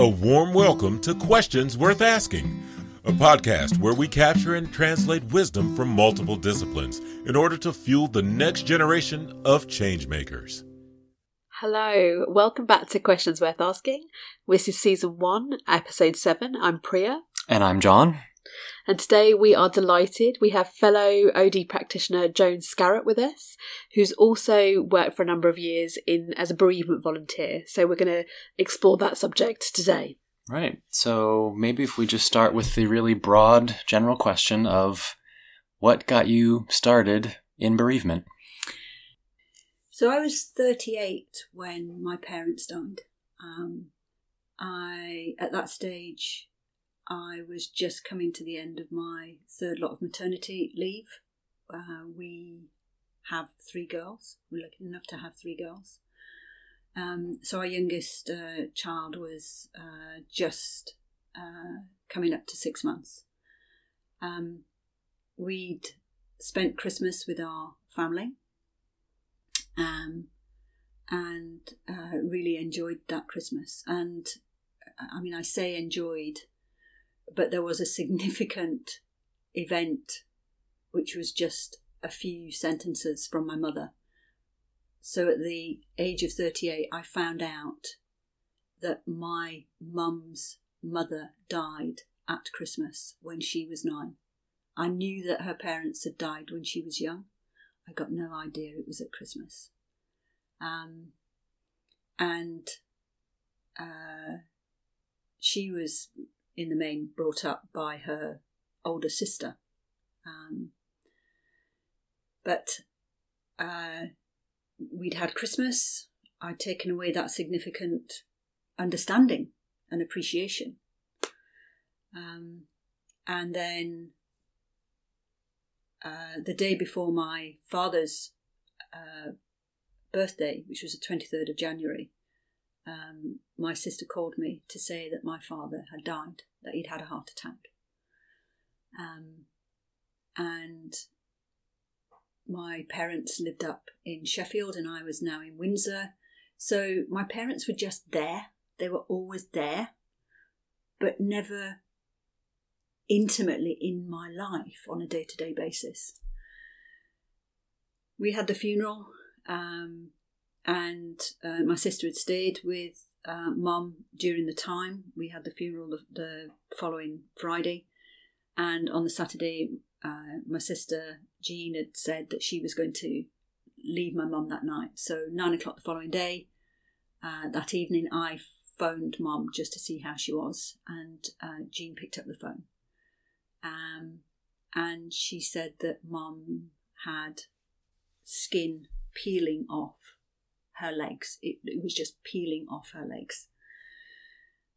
A warm welcome to Questions Worth Asking, a podcast where we capture and translate wisdom from multiple disciplines in order to fuel the next generation of changemakers. Hello, welcome back to Questions Worth Asking. This is season one, episode seven. I'm Priya. And I'm John. And today we are delighted. We have fellow OD practitioner Joan Scarrott with us, who's also worked for a number of years in as a bereavement volunteer. So we're going to explore that subject today. Right. So maybe if we just start with the really broad general question of what got you started in bereavement? So I was 38 when my parents died. Um, I, at that stage, I was just coming to the end of my third lot of maternity leave. Uh, we have three girls. We're lucky enough to have three girls. Um, so our youngest uh, child was uh, just uh, coming up to six months. Um, we'd spent Christmas with our family um, and uh, really enjoyed that Christmas. And I mean, I say enjoyed but there was a significant event which was just a few sentences from my mother. So at the age of 38, I found out that my mum's mother died at Christmas when she was nine. I knew that her parents had died when she was young. I got no idea it was at Christmas. Um, and uh, she was in the main brought up by her older sister. Um, but uh, we'd had Christmas. I'd taken away that significant understanding and appreciation. Um, and then uh, the day before my father's uh, birthday, which was the 23rd of January, um, my sister called me to say that my father had died, that he'd had a heart attack. Um, and my parents lived up in Sheffield and I was now in Windsor. So my parents were just there. They were always there, but never intimately in my life on a day to day basis. We had the funeral. Um, and uh, my sister had stayed with uh, mum during the time. We had the funeral the, following Friday, and on the Saturday, uh, my sister Jean had said that she was going to leave my mum that night. So nine o'clock the following day, uh, that evening, I phoned mum just to see how she was, and uh, Jean picked up the phone, um, and she said that mum had skin peeling off her legs. It, it was just peeling off her legs.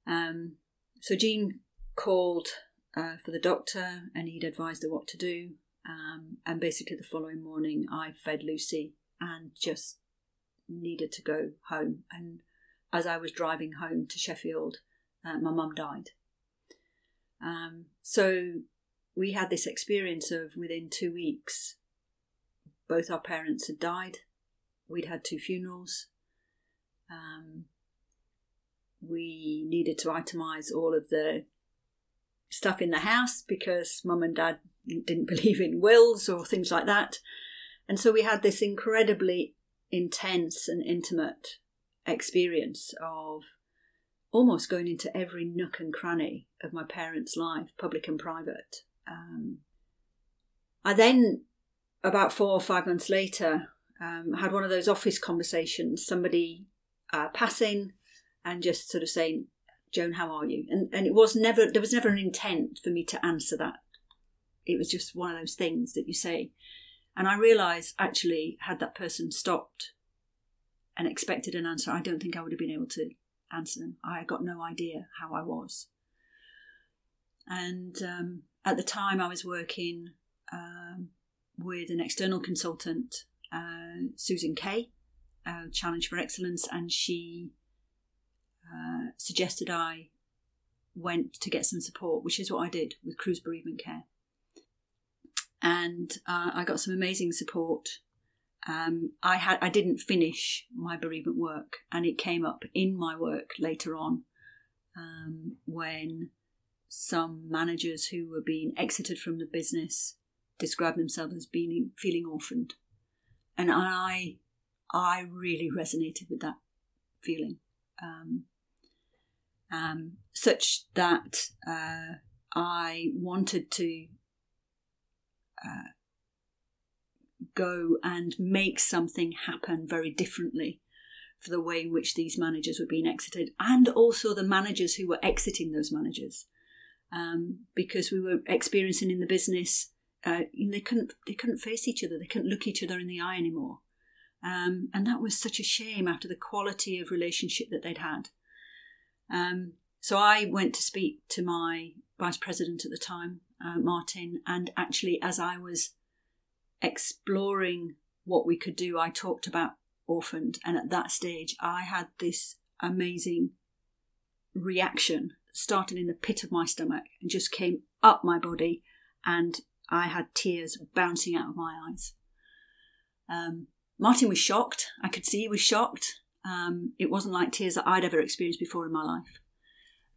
Um, so Jean called uh, for the doctor and he'd advised her what to do. Um, and basically, the following morning, I fed Lucy and just needed to go home. And as I was driving home to Sheffield, uh, my mum died. Um, so we had this experience of within two weeks, both our parents had died we'd had two funerals. Um, we needed to itemize all of the stuff in the house because mum and dad didn't believe in wills or things like that. And so we had this incredibly intense and intimate experience of almost going into every nook and cranny of my parents' life, public and private. Um, I then, about four or five months later, um, had one of those office conversations, somebody uh, passing and just sort of saying, Joan, how are you? And, and it was never, there was never an intent for me to answer that. It was just one of those things that you say. And I realised actually, had that person stopped and expected an answer, I don't think I would have been able to answer them. I got no idea how I was. And um, at the time, I was working um, with an external consultant uh, Susan Kay, uh, Challenge for Excellence, and she uh, suggested I went to get some support, which is what I did with Cruse Bereavement Care. And uh, I got some amazing support. Um, I had I didn't finish my bereavement work, and it came up in my work later on um, when some managers who were being exited from the business described themselves as being feeling orphaned, and I I really resonated with that feeling, um, um, such that uh, I wanted to uh, go and make something happen very differently for the way in which these managers were being exited, and also the managers who were exiting those managers, um, because we were experiencing in the business, uh, they couldn't they couldn't face each other, they couldn't look each other in the eye anymore, um, and that was such a shame after the quality of relationship that they'd had. Um, so I went to speak to my vice president at the time, uh, Martin, and actually, as I was exploring what we could do, I talked about orphaned, and at that stage, I had this amazing reaction started in the pit of my stomach and just came up my body, and I had tears bouncing out of my eyes. Um, Martin was shocked. I could see he was shocked. Um, it wasn't like tears that I'd ever experienced before in my life.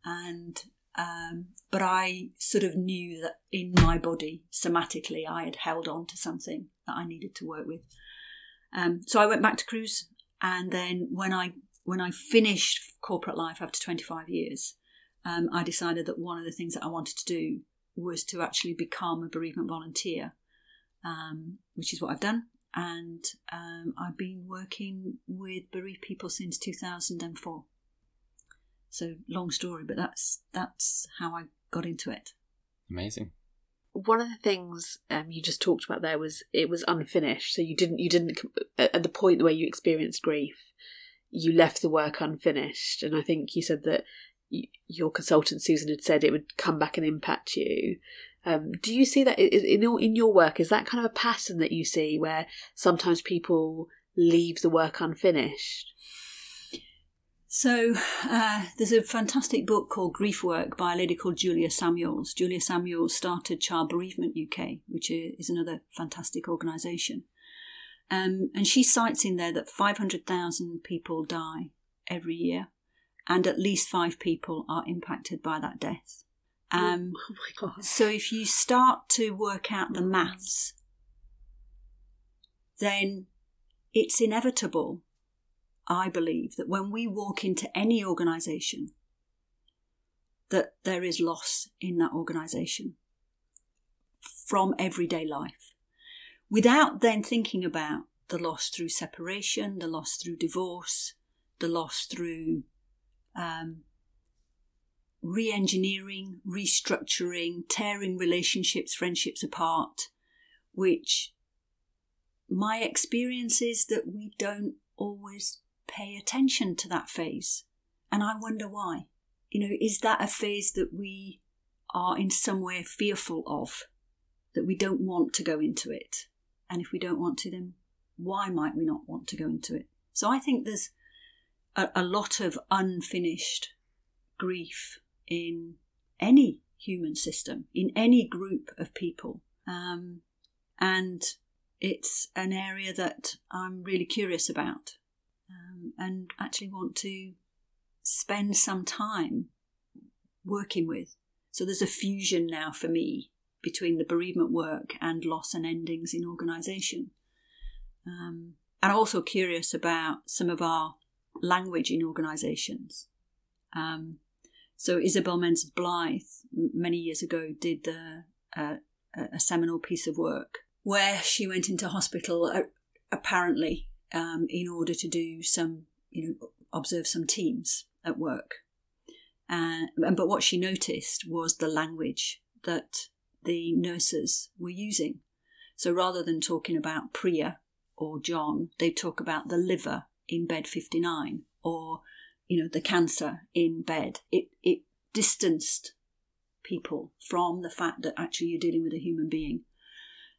And um, but I sort of knew that in my body, somatically, I had held on to something that I needed to work with. Um, so I went back to Cruse, and then when I when I finished corporate life after 25 years, um, I decided that one of the things that I wanted to do was to actually become a bereavement volunteer, um, which is what I've done. And um, I've been working with bereaved people since 2004. So long story, but that's that's how I got into it. Amazing. One of the things um, you just talked about there was it was unfinished. So you didn't you didn't at the point where you experienced grief, you left the work unfinished, and I think you said that your consultant Susan had said it would come back and impact you. Um, do you see that in your, in your work? Is that kind of a pattern that you see where sometimes people leave the work unfinished? So uh, there's a fantastic book called Grief Work by a lady called Julia Samuels. Julia Samuels started Child Bereavement UK, which is another fantastic organisation. Um, and she cites in there that 500,000 people die every year, and at least five people are impacted by that death. Um, oh my god! So if you start to work out the maths, then it's inevitable I believe that when we walk into any organisation, that there is loss in that organisation from everyday life, without then thinking about the loss through separation, the loss through divorce, the loss through um, re engineering, restructuring, tearing relationships, friendships apart, which my experience is that we don't always pay attention to that phase. And I wonder why. You know, is that a phase that we are in some way fearful of? That we don't want to go into it? And if we don't want to, then why might we not want to go into it? So I think there's a, a lot of unfinished grief in any human system, in any group of people. Um, and it's an area that I'm really curious about um, and actually want to spend some time working with. So there's a fusion now for me between the bereavement work and loss and endings in organisation. Um, and also curious about some of our language in organisations. Um, so Isabel Menzies Lyth many years ago did uh, a seminal piece of work where she went into hospital uh, apparently um, in order to do some, you know, observe some teams at work. Uh, but what she noticed was the language that the nurses were using. So rather than talking about Priya or John, they talk about the liver in bed 59 or, you know, the cancer in bed. It, it distanced people from the fact that actually you're dealing with a human being.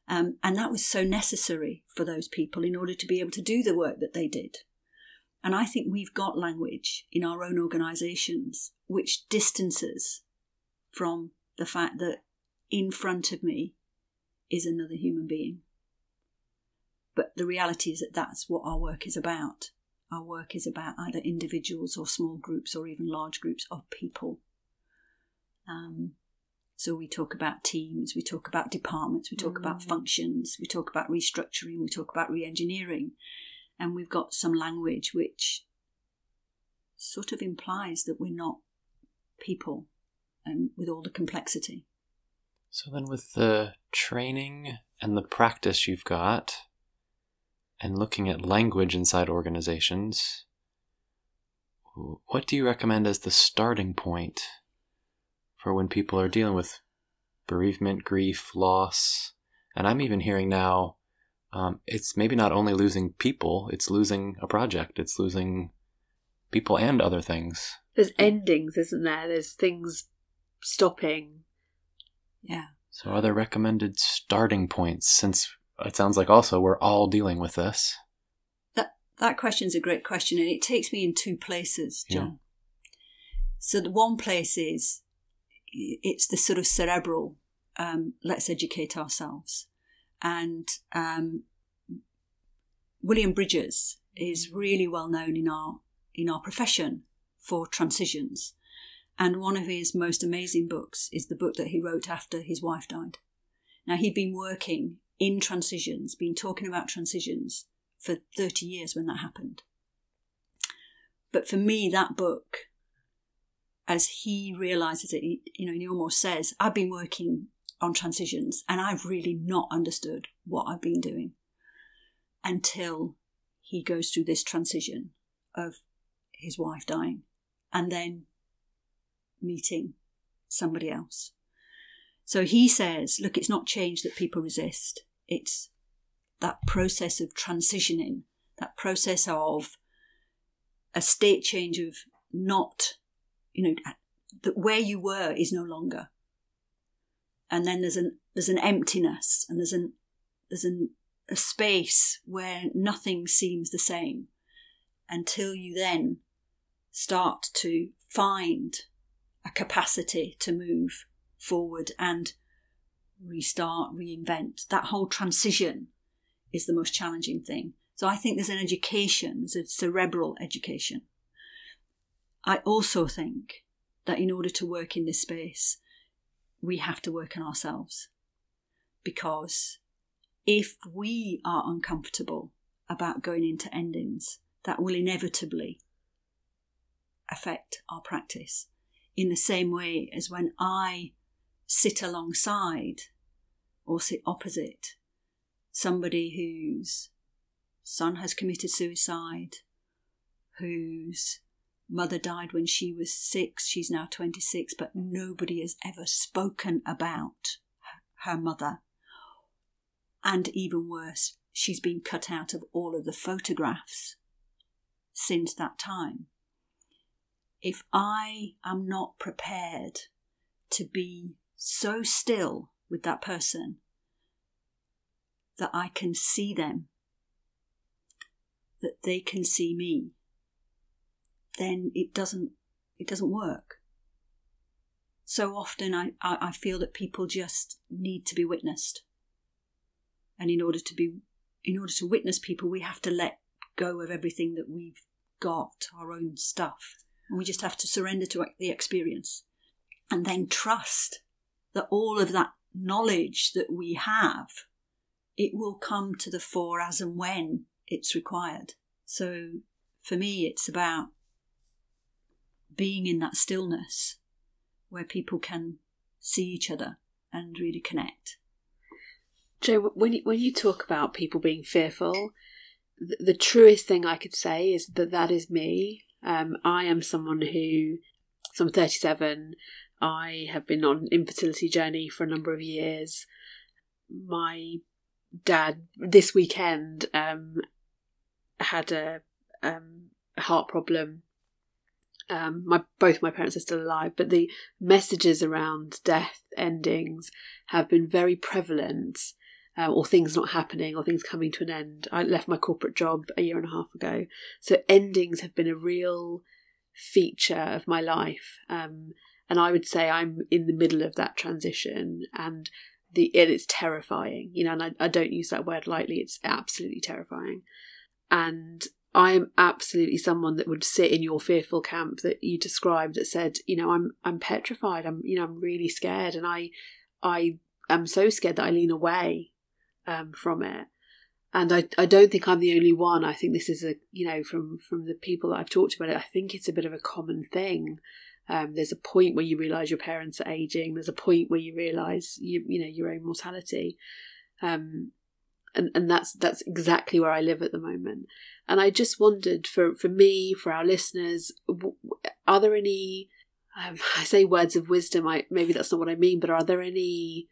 Um, and that was so necessary for those people in order to be able to do the work that they did. And I think we've got language in our own organisations which distances from the fact that in front of me is another human being. But the reality is that that's what our work is about. Our work is about either individuals or small groups or even large groups of people. Um, so we talk about teams, we talk about departments, we talk mm. about functions, we talk about restructuring, we talk about re-engineering, and we've got some language which sort of implies that we're not people and with all the complexity. So then with the training and the practice you've got and looking at language inside organizations, what do you recommend as the starting point for when people are dealing with bereavement, grief, loss? And I'm even hearing now um, it's maybe not only losing people, it's losing a project, it's losing people and other things. There's endings, isn't there? There's things stopping. Yeah. So, are there recommended starting points since it sounds like also we're all dealing with this? That that question's a great question, and it takes me in two places, John. Yeah. So, the one place is it's the sort of cerebral. Um, let's educate ourselves, and um, William Bridges is really well known in our in our profession for transitions. And one of his most amazing books is the book that he wrote after his wife died. Now, he'd been working in transitions, been talking about transitions for 30 years when that happened. But for me, that book, as he realizes it, you know, he almost says, I've been working on transitions and I've really not understood what I've been doing until he goes through this transition of his wife dying and then meeting somebody else. So he says, look, it's not change that people resist. It's that process of transitioning, that process of a state change of not, you know, that where you were is no longer. And then there's an there's an emptiness and there's an there's an, a space where nothing seems the same until you then start to find a capacity to move forward and restart, reinvent. That whole transition is the most challenging thing. So I think there's an education, there's a cerebral education. I also think that in order to work in this space, we have to work on ourselves. Because if we are uncomfortable about going into endings, that will inevitably affect our practice in the same way as when I sit alongside or sit opposite somebody whose son has committed suicide, whose mother died when she was six, she's now 26, but nobody has ever spoken about her mother. And even worse, she's been cut out of all of the photographs since that time if I am not prepared to be so still with that person that I can see them, that they can see me, then it doesn't it doesn't work. So often I, I, feel that people just need to be witnessed. And in order to be in order to witness people we have to let go of everything that we've got, our own stuff. And we just have to surrender to the experience and then trust that all of that knowledge that we have, it will come to the fore as and when it's required. So for me, it's about being in that stillness where people can see each other and really connect. Joe, when you, when you talk about people being fearful, the, the truest thing I could say is that that is me. Um, I am someone who, so I'm 37. I have been on an infertility journey for a number of years. My dad this weekend um, had a um, heart problem. Um, my both my parents are still alive, but the messages around death endings have been very prevalent uh, or things not happening or things coming to an end. I left my corporate job a year and a half ago. So endings have been a real feature of my life. Um, and I would say I'm in the middle of that transition and the and it's terrifying, you know, and I, I don't use that word lightly, it's absolutely terrifying. And I am absolutely someone that would sit in your fearful camp that you described that said, you know, I'm I'm petrified. I'm you know, I'm really scared and I I am so scared that I lean away um, from it. And I, I don't think I'm the only one. I think this is a you know from from the people that I've talked about it. I think it's a bit of a common thing. Um, there's a point where you realise your parents are aging. There's a point where you realise you you know your own mortality, um, and and that's that's exactly where I live at the moment. And I just wondered for for me, for our listeners, are there any? Um, I say words of wisdom. I maybe that's not what I mean, but are there any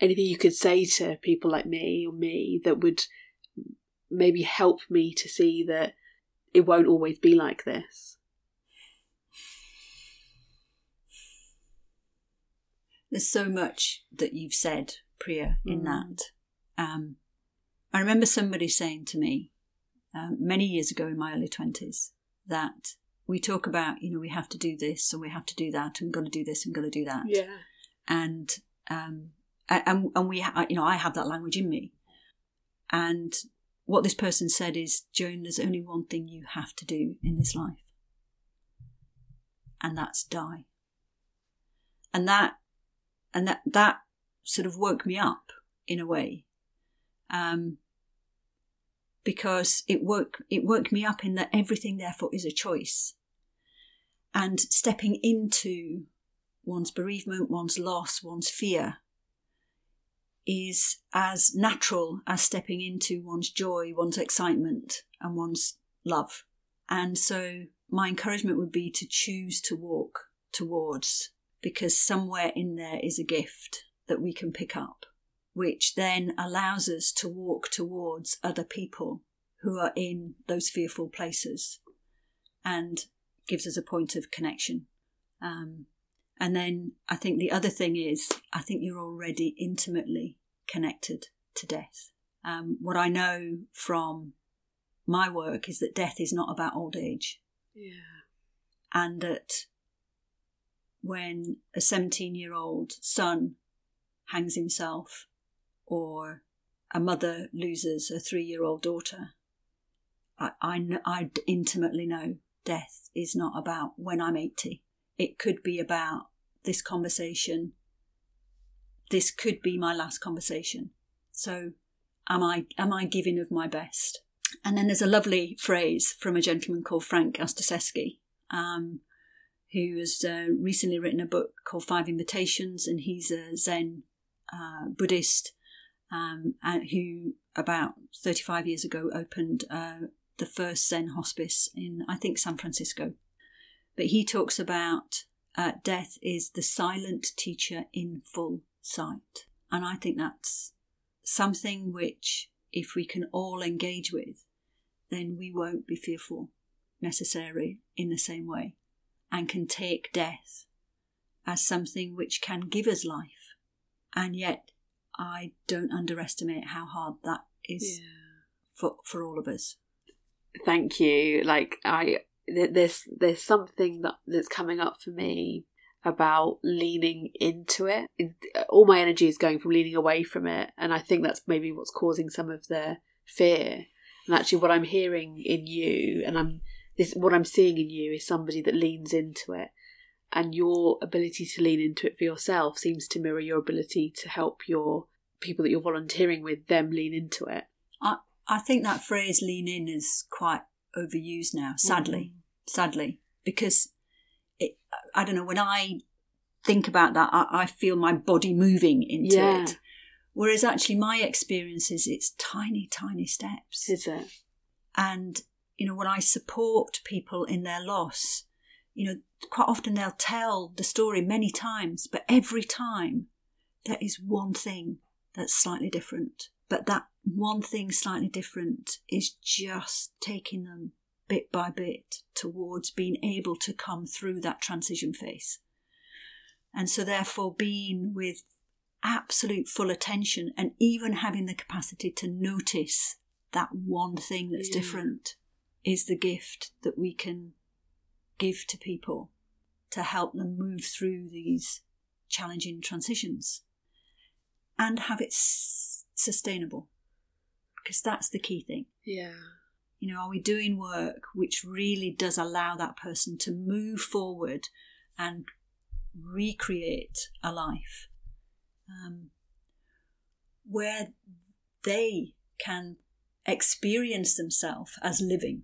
anything you could say to people like me or me that would maybe help me to see that it won't always be like this? There's so much that you've said, Priya, in mm. that. Um, I remember somebody saying to me um, many years ago in my early 20s that we talk about, you know, we have to do this and we have to do that and we've got to do this and we've got to do that. Yeah. And, um, and, and we, you know, I have that language in me. And what this person said is, Joan, there's only one thing you have to do in this life, and that's die. And that and that that sort of woke me up in a way. Um, because it woke it woke me up in that everything therefore is a choice. And stepping into one's bereavement one's loss one's fear is as natural as stepping into one's joy one's excitement and one's love. And so my encouragement would be to choose to walk towards because somewhere in there is a gift that we can pick up, which then allows us to walk towards other people who are in those fearful places and gives us a point of connection. Um, and then I think the other thing is, I think you're already intimately connected to death. Um, what I know from my work is that death is not about old age. Yeah. And that when a 17 year old son hangs himself or a mother loses a three year old daughter. I, I, I intimately know death is not about when I'm 80. It could be about this conversation. This could be my last conversation. So am I, am I giving of my best? And then there's a lovely phrase from a gentleman called Frank Ostaseski, um, who has uh, recently written a book called Five Invitations, and he's a Zen uh, Buddhist um, who about 35 years ago opened uh, the first Zen hospice in, I think, San Francisco. But he talks about uh, death is the silent teacher in full sight. And I think that's something which, if we can all engage with, then we won't be fearful necessarily in the same way and can take death as something which can give us life. And yet, I don't underestimate how hard that is yeah. for for all of us. Thank you. Like I, there's there's something that that's coming up for me about leaning into it. All my energy is going from leaning away from it, and I think that's maybe what's causing some of the fear. And actually, what I'm hearing in you, and I'm this what I'm seeing in you is somebody that leans into it. And your ability to lean into it for yourself seems to mirror your ability to help your people that you're volunteering with them lean into it. I I think that phrase lean in is quite overused now, sadly. Mm. Sadly. Because it I don't know, when I think about that I, I feel my body moving into yeah. it. Whereas actually my experience is it's tiny, tiny steps. Is it? And you know, when I support people in their loss, you know, quite often they'll tell the story many times, but every time there is one thing that's slightly different. But that one thing slightly different is just taking them bit by bit towards being able to come through that transition phase. And so, therefore, being with absolute full attention and even having the capacity to notice that one thing that's yeah. different is the gift that we can give to people to help them move through these challenging transitions and have it s- sustainable because that's the key thing. Yeah. You know, are we doing work which really does allow that person to move forward and recreate a life um, where they can experience themselves as living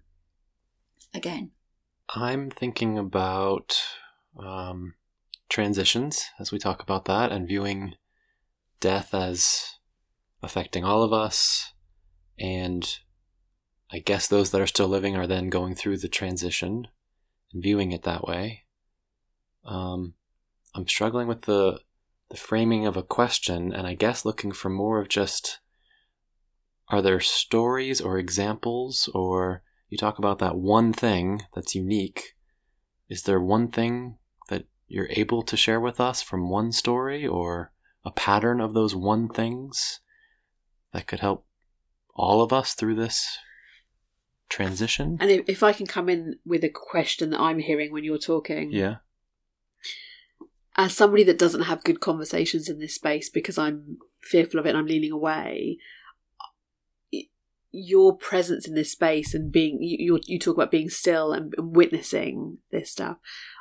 again? I'm thinking about um, transitions as we talk about that and viewing death as affecting all of us. And I guess those that are still living are then going through the transition and viewing it that way. Um, I'm struggling with the the framing of a question, and I guess looking for more of just are there stories or examples, or you talk about that one thing that's unique. Is there one thing that you're able to share with us from one story, or a pattern of those one things that could help all of us through this transition? And if, I can come in with a question that I'm hearing when you're talking, Yeah. as somebody that doesn't have good conversations in this space because I'm fearful of it and I'm leaning away, your presence in this space and being you you, talk about being still and, and witnessing this stuff.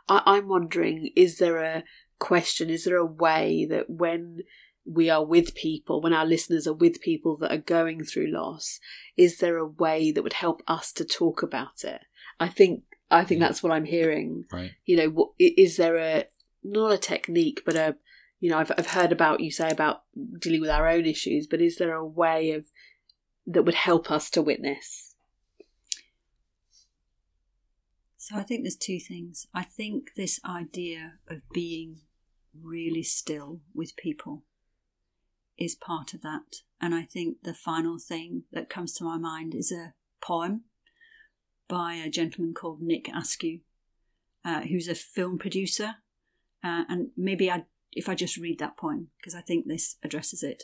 I, I'm wondering, is there a question? Is there a way that when we are with people, when our listeners are with people that are going through loss, is there a way that would help us to talk about it? I think I think mm. that's what I'm hearing Right. you know what is there a not a technique but a you know I've, I've heard about you say about dealing with our own issues but is there a way of that would help us to witness So I think there's two things. I think this idea of being really still with people is part of that. And I think the final thing that comes to my mind is a poem by a gentleman called Nick Askew, uh, who's a film producer. Uh, and maybe I, if I just read that poem, because I think this addresses it.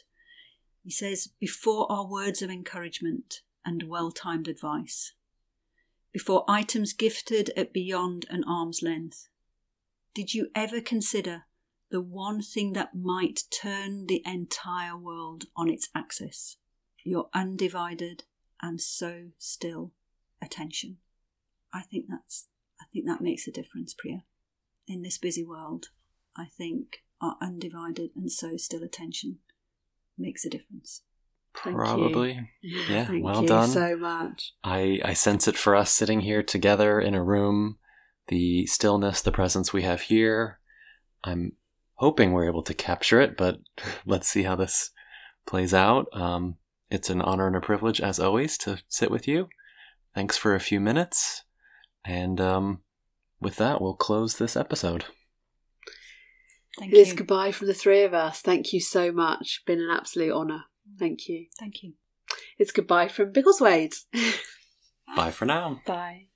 He says, Before our words of encouragement and well timed advice, before items gifted at beyond an arm's length, did you ever consider the one thing that might turn the entire world on its axis? Your undivided and so still attention. I think that's I think that makes a difference, Priya. In this busy world, I think our undivided and so still attention makes a difference. Thank you. Probably. Yeah, Thank well you done. so much I, I sense it for us sitting here together in a room, the stillness, the presence we have here. I'm hoping we're able to capture it, but let's see how this plays out. Um, it's an honor and a privilege, as always, to sit with you. Thanks for a few minutes. And um, with that, we'll close this episode. Thank it's you. goodbye from the three of us thank you so much been an absolute honour thank you Thank you. it's goodbye from Biggleswade Bye for now. bye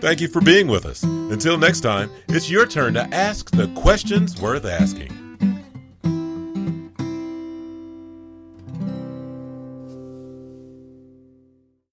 Thank you for being with us. Until next time, it's your turn to ask the questions worth asking.